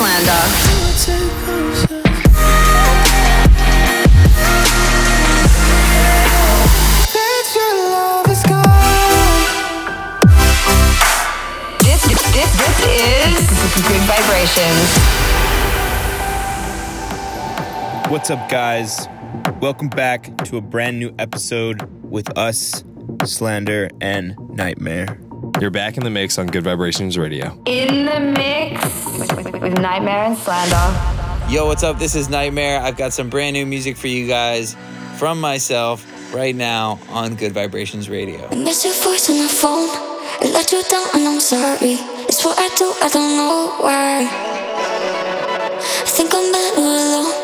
Lander. Good vibrations. What's up, guys? Welcome back to a brand new episode with us, Slander and Nightmare. You're back in the mix on Gud Vibrations Radio. In the mix with Nightmare and Slander. Yo, what's up? This is Nightmare. I've got some brand new music for you guys from myself right now on Gud Vibrations Radio. I miss your voice on the phone. I let you down and I'm sorry. It's what I do, I don't know why. I think I'm better alone,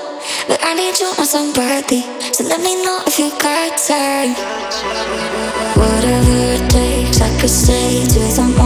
but I need you on somebody. So let me know if you got time. Whatever it takes, I could stay to the morning.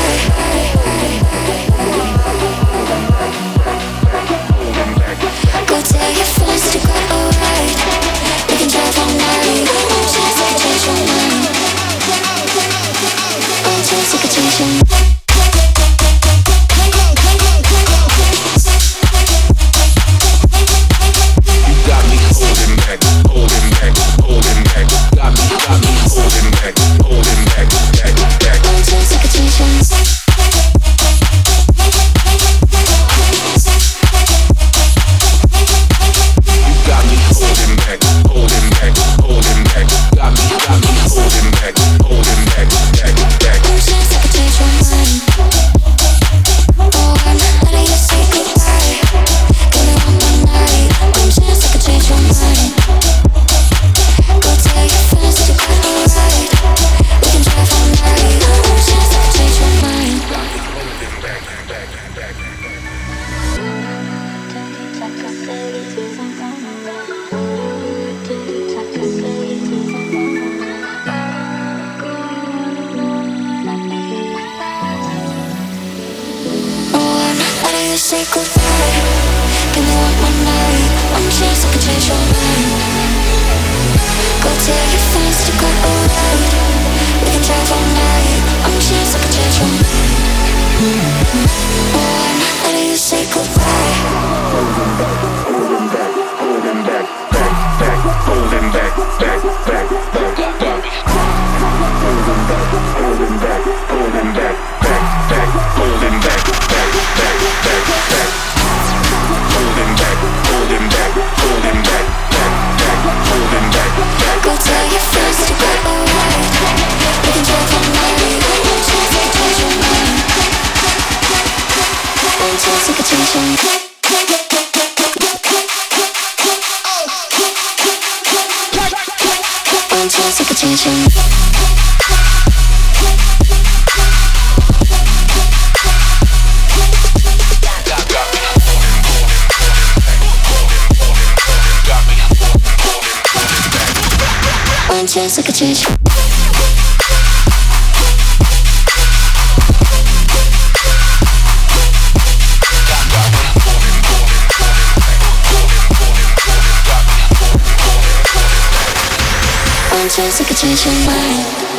Thank bitches. Until change your mind.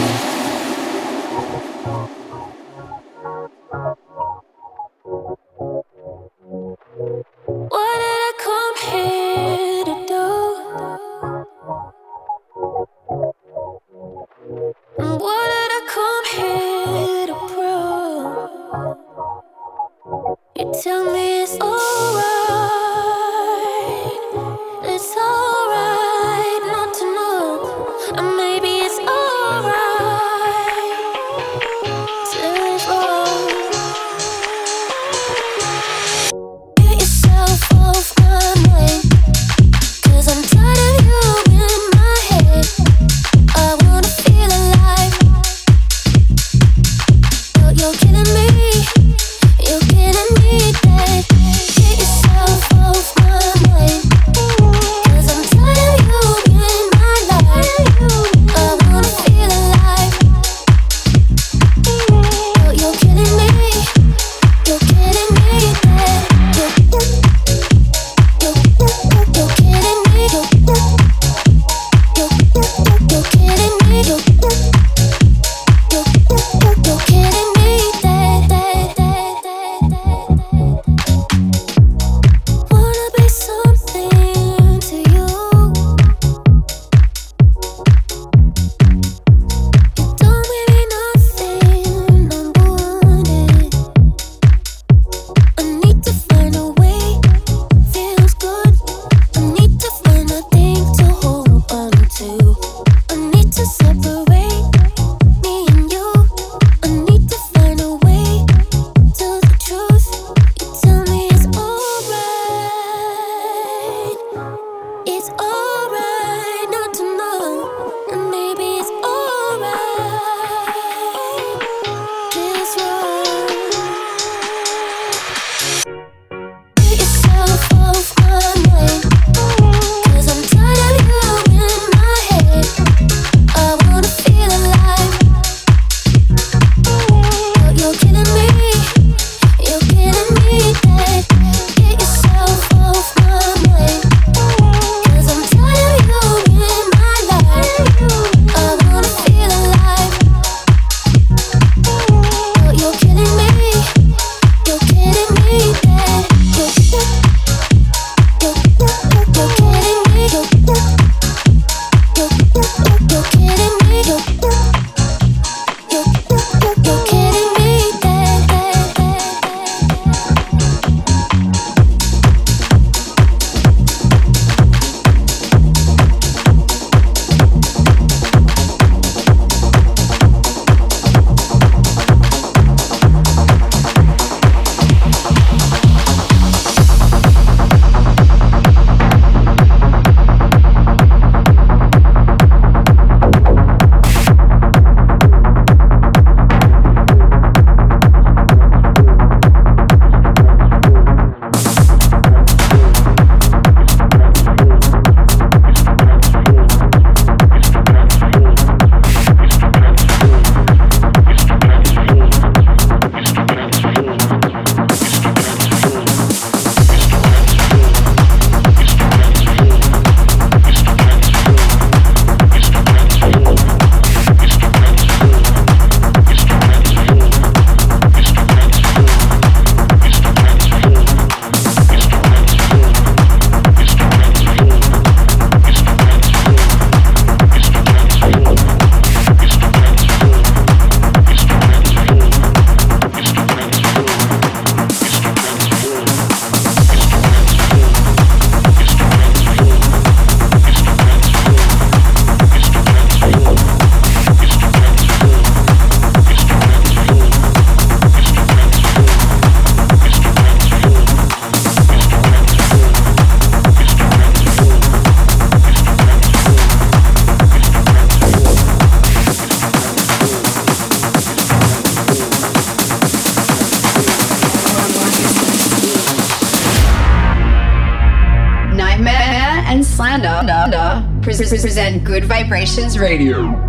Gud Vibrations Radio.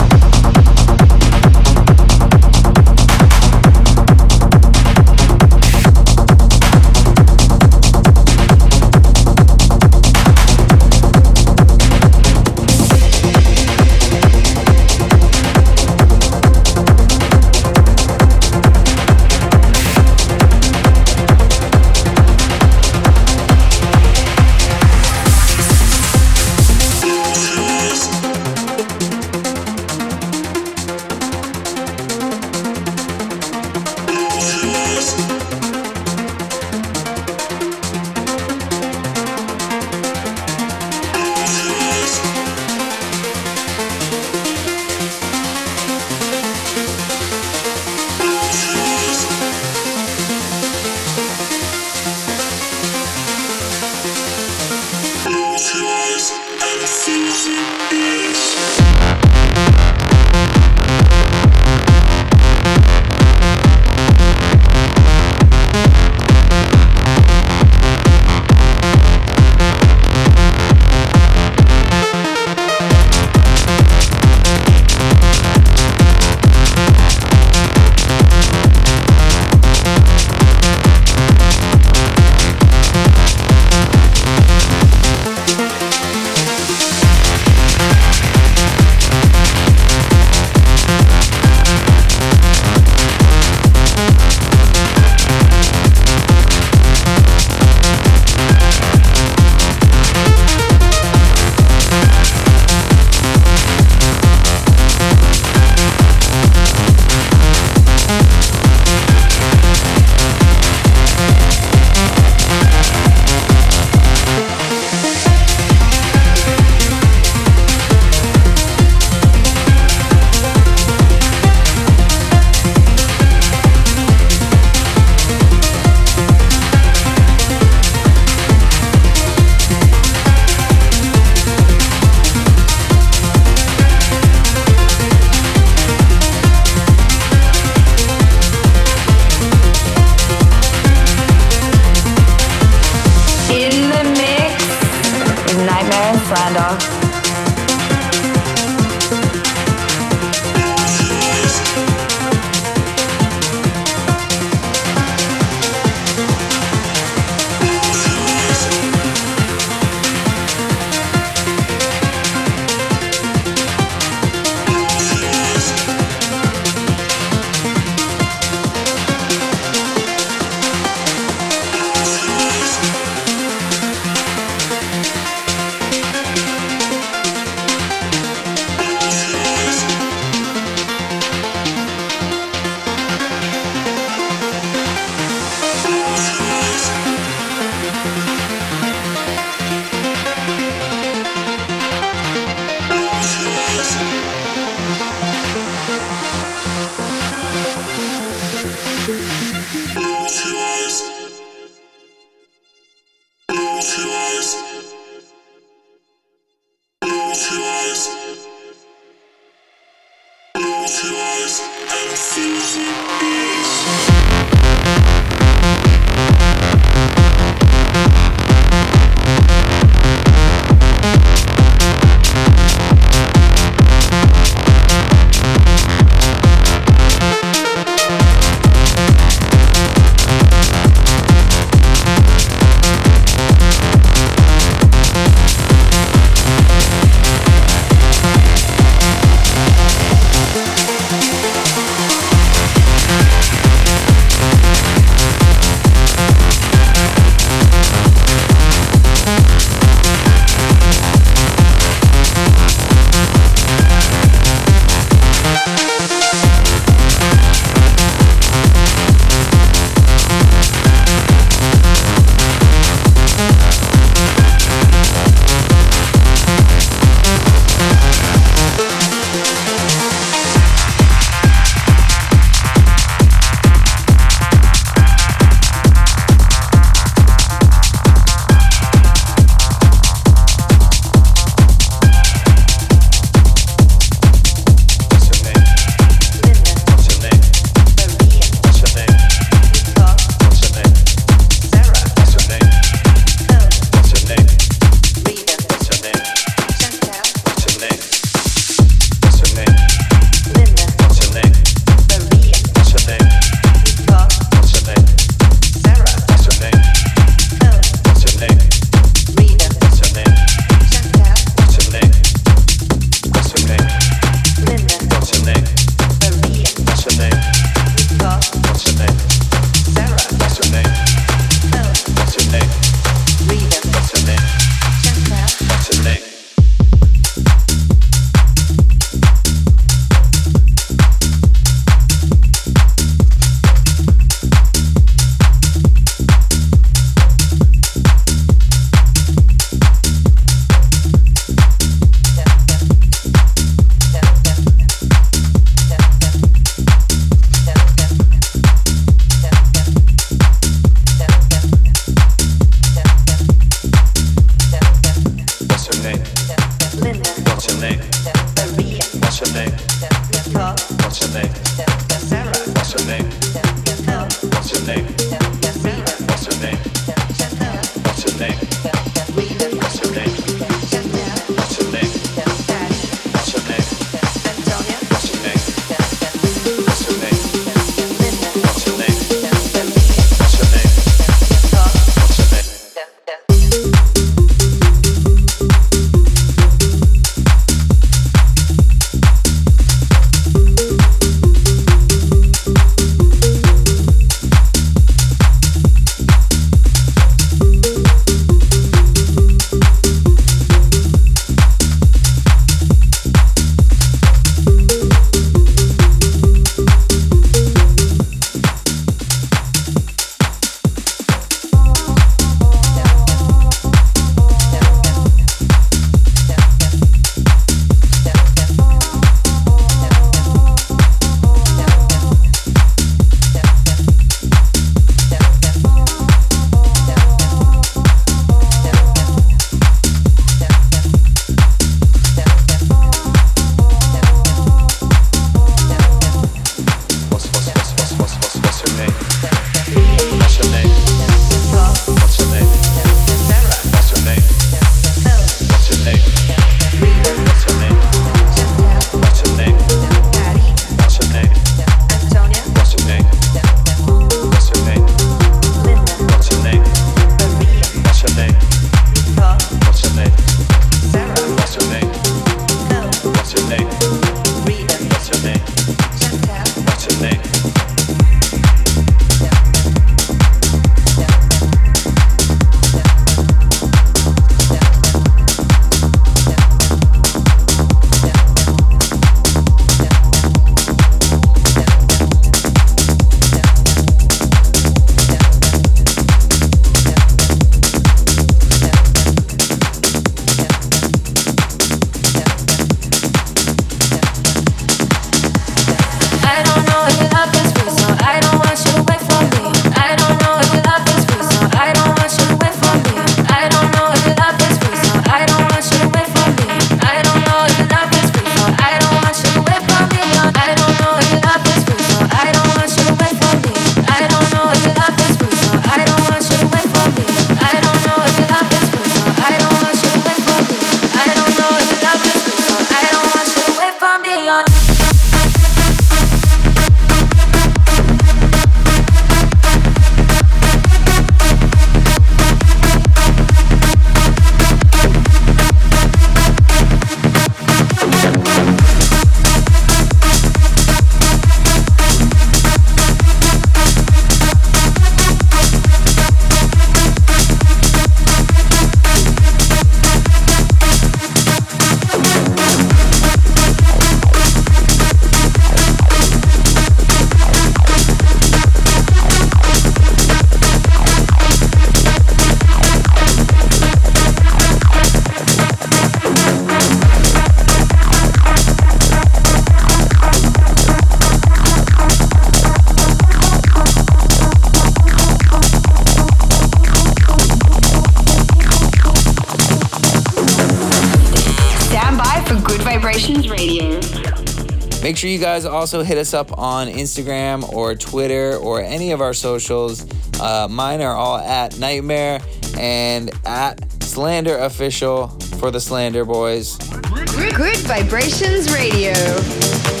sure you guys also hit us up on Instagram or Twitter or any of our socials. Uh, mine are all at Nightmare and at Slander Official for the Slander Boys. Gud Vibrations Radio.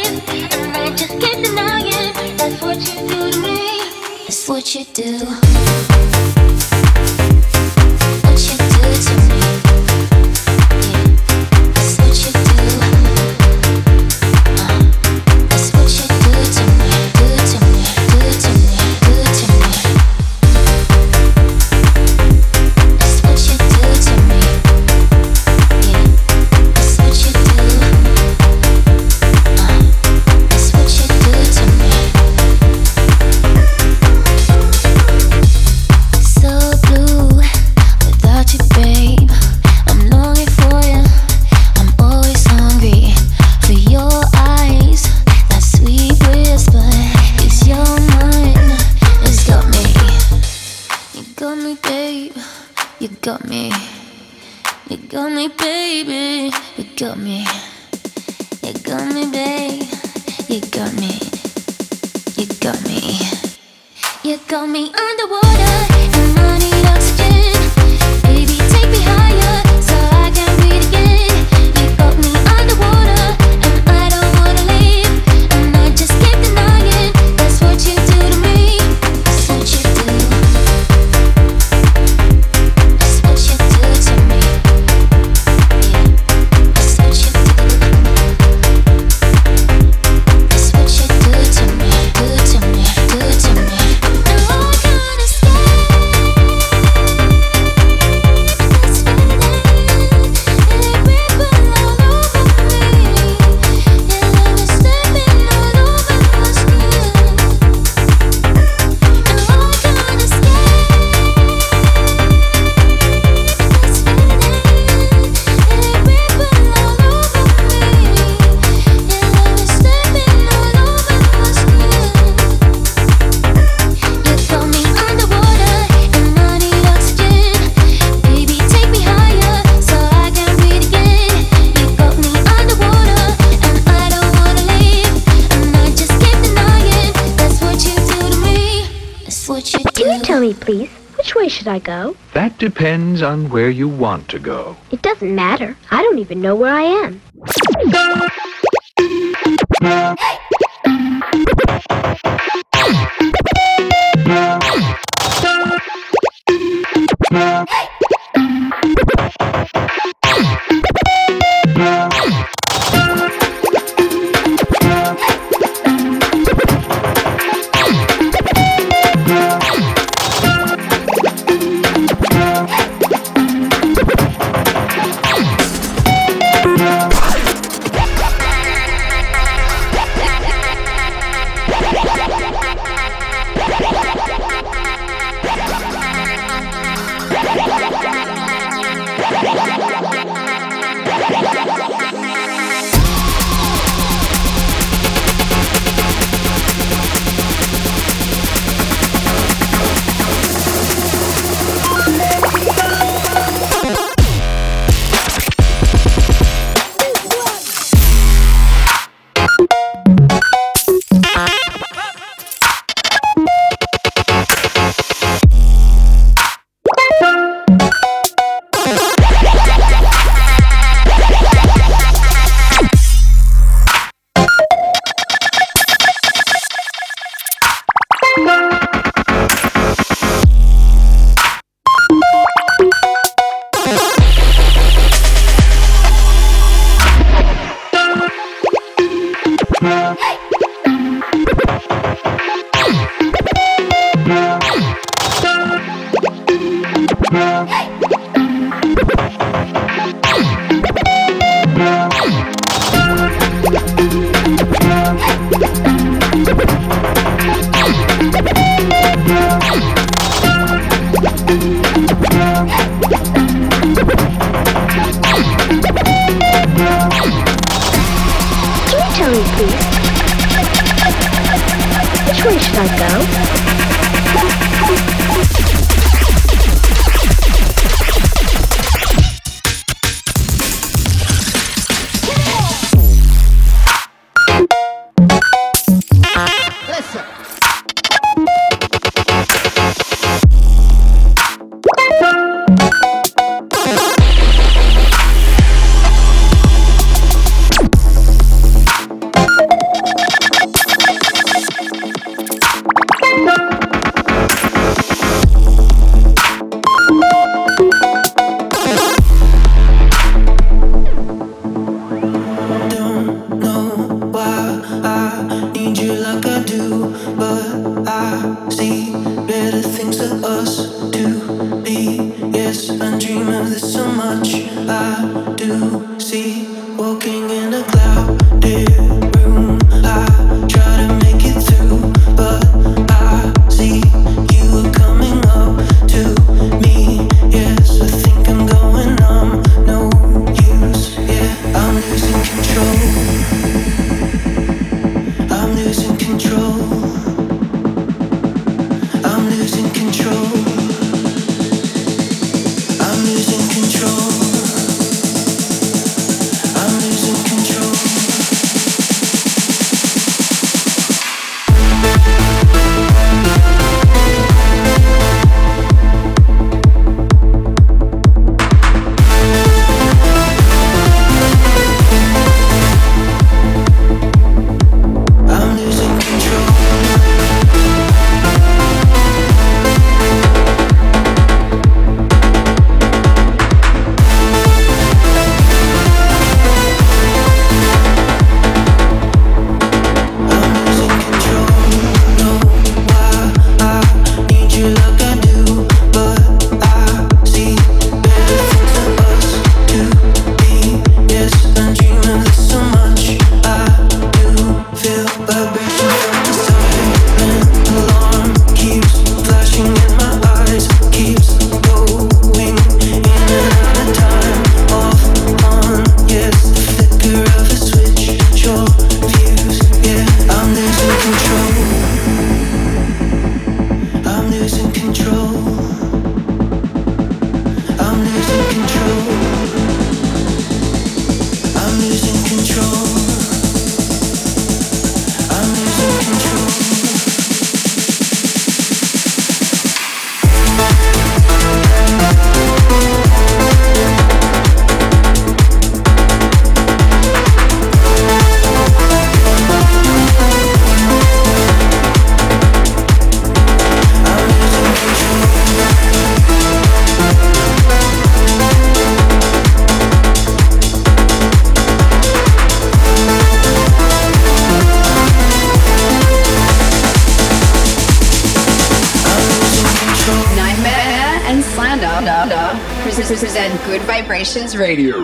what you do. Depends on where you want to go. It doesn't matter. I don't even know where I am. Radio.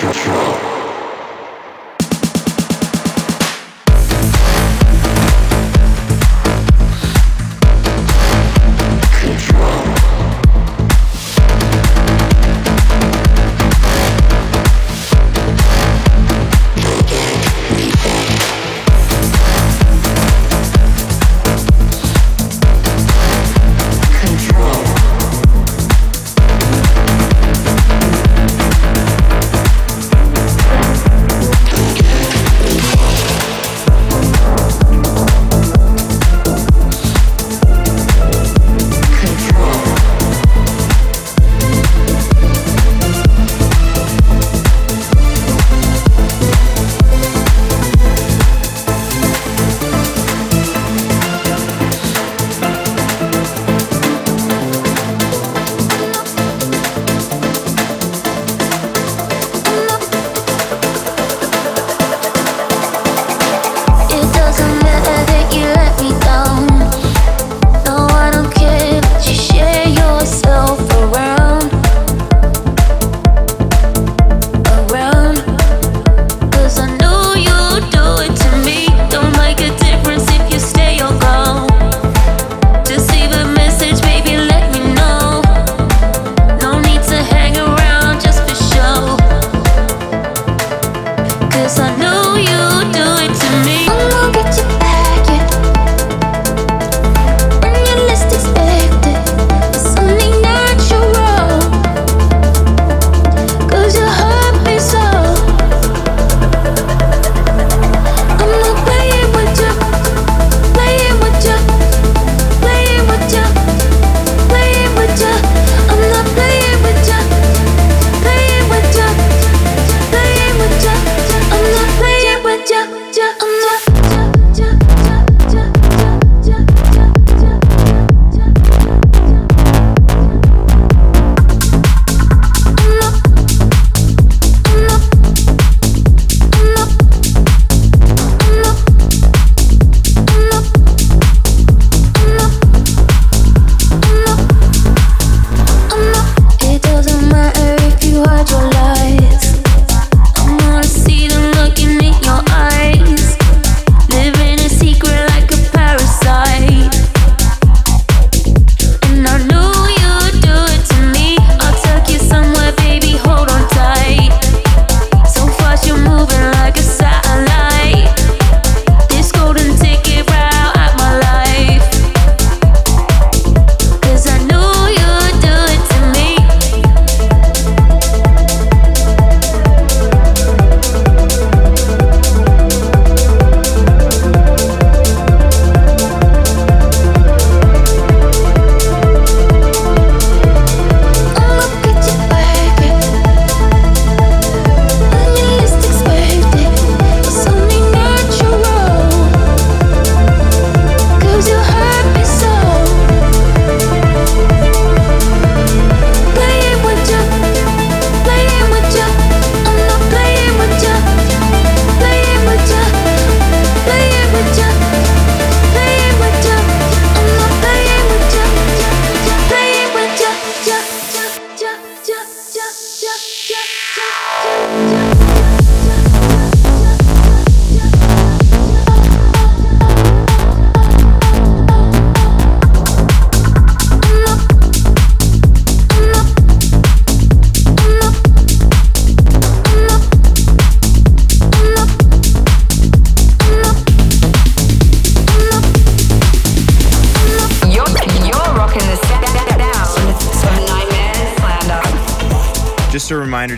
Just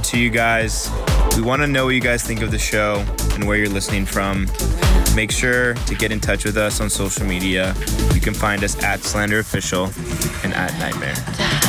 to you guys we want to know what you guys think of the show and where you're listening from. Make sure to get in touch with us on social media. You can find us at Slander Official and at NGHTMRE.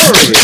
Glorious.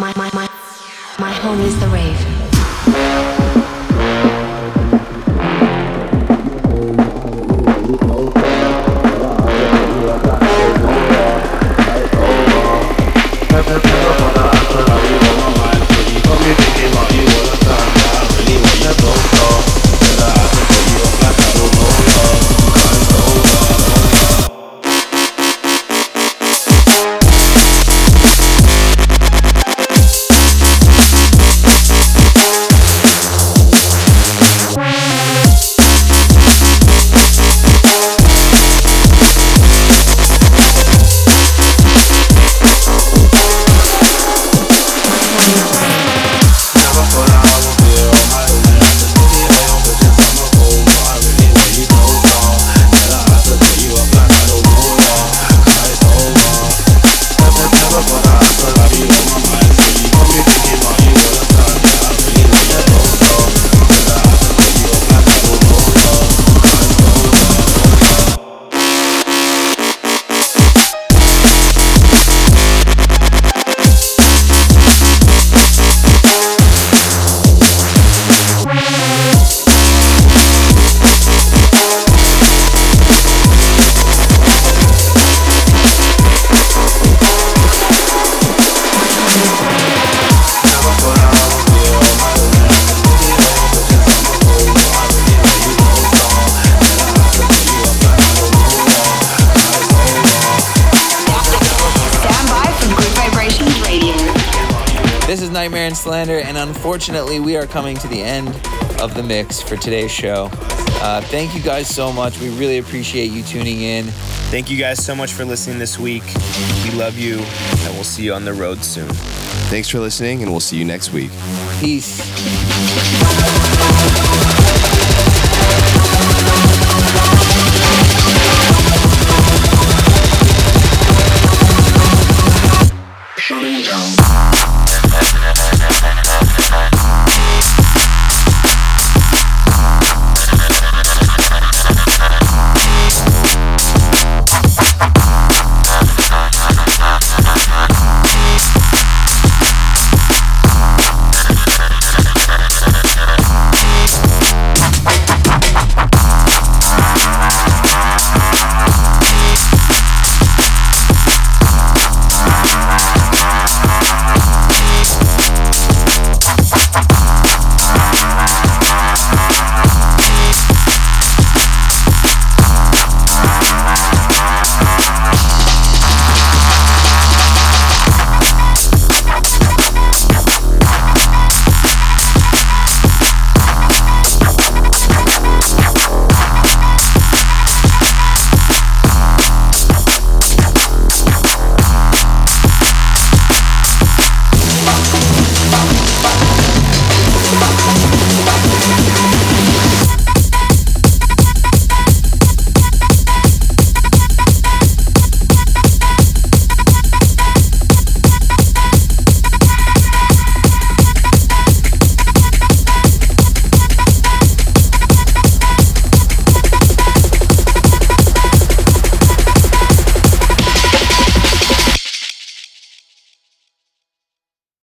My, my, my, my, my home is the rave. Unfortunately, we are coming to the end of the mix for today's show. Uh, thank you guys so much. We really appreciate you tuning in. Thank you guys so much for listening this week. We love you, and we'll see you on the road soon. Thanks for listening, and we'll see you next week. Peace.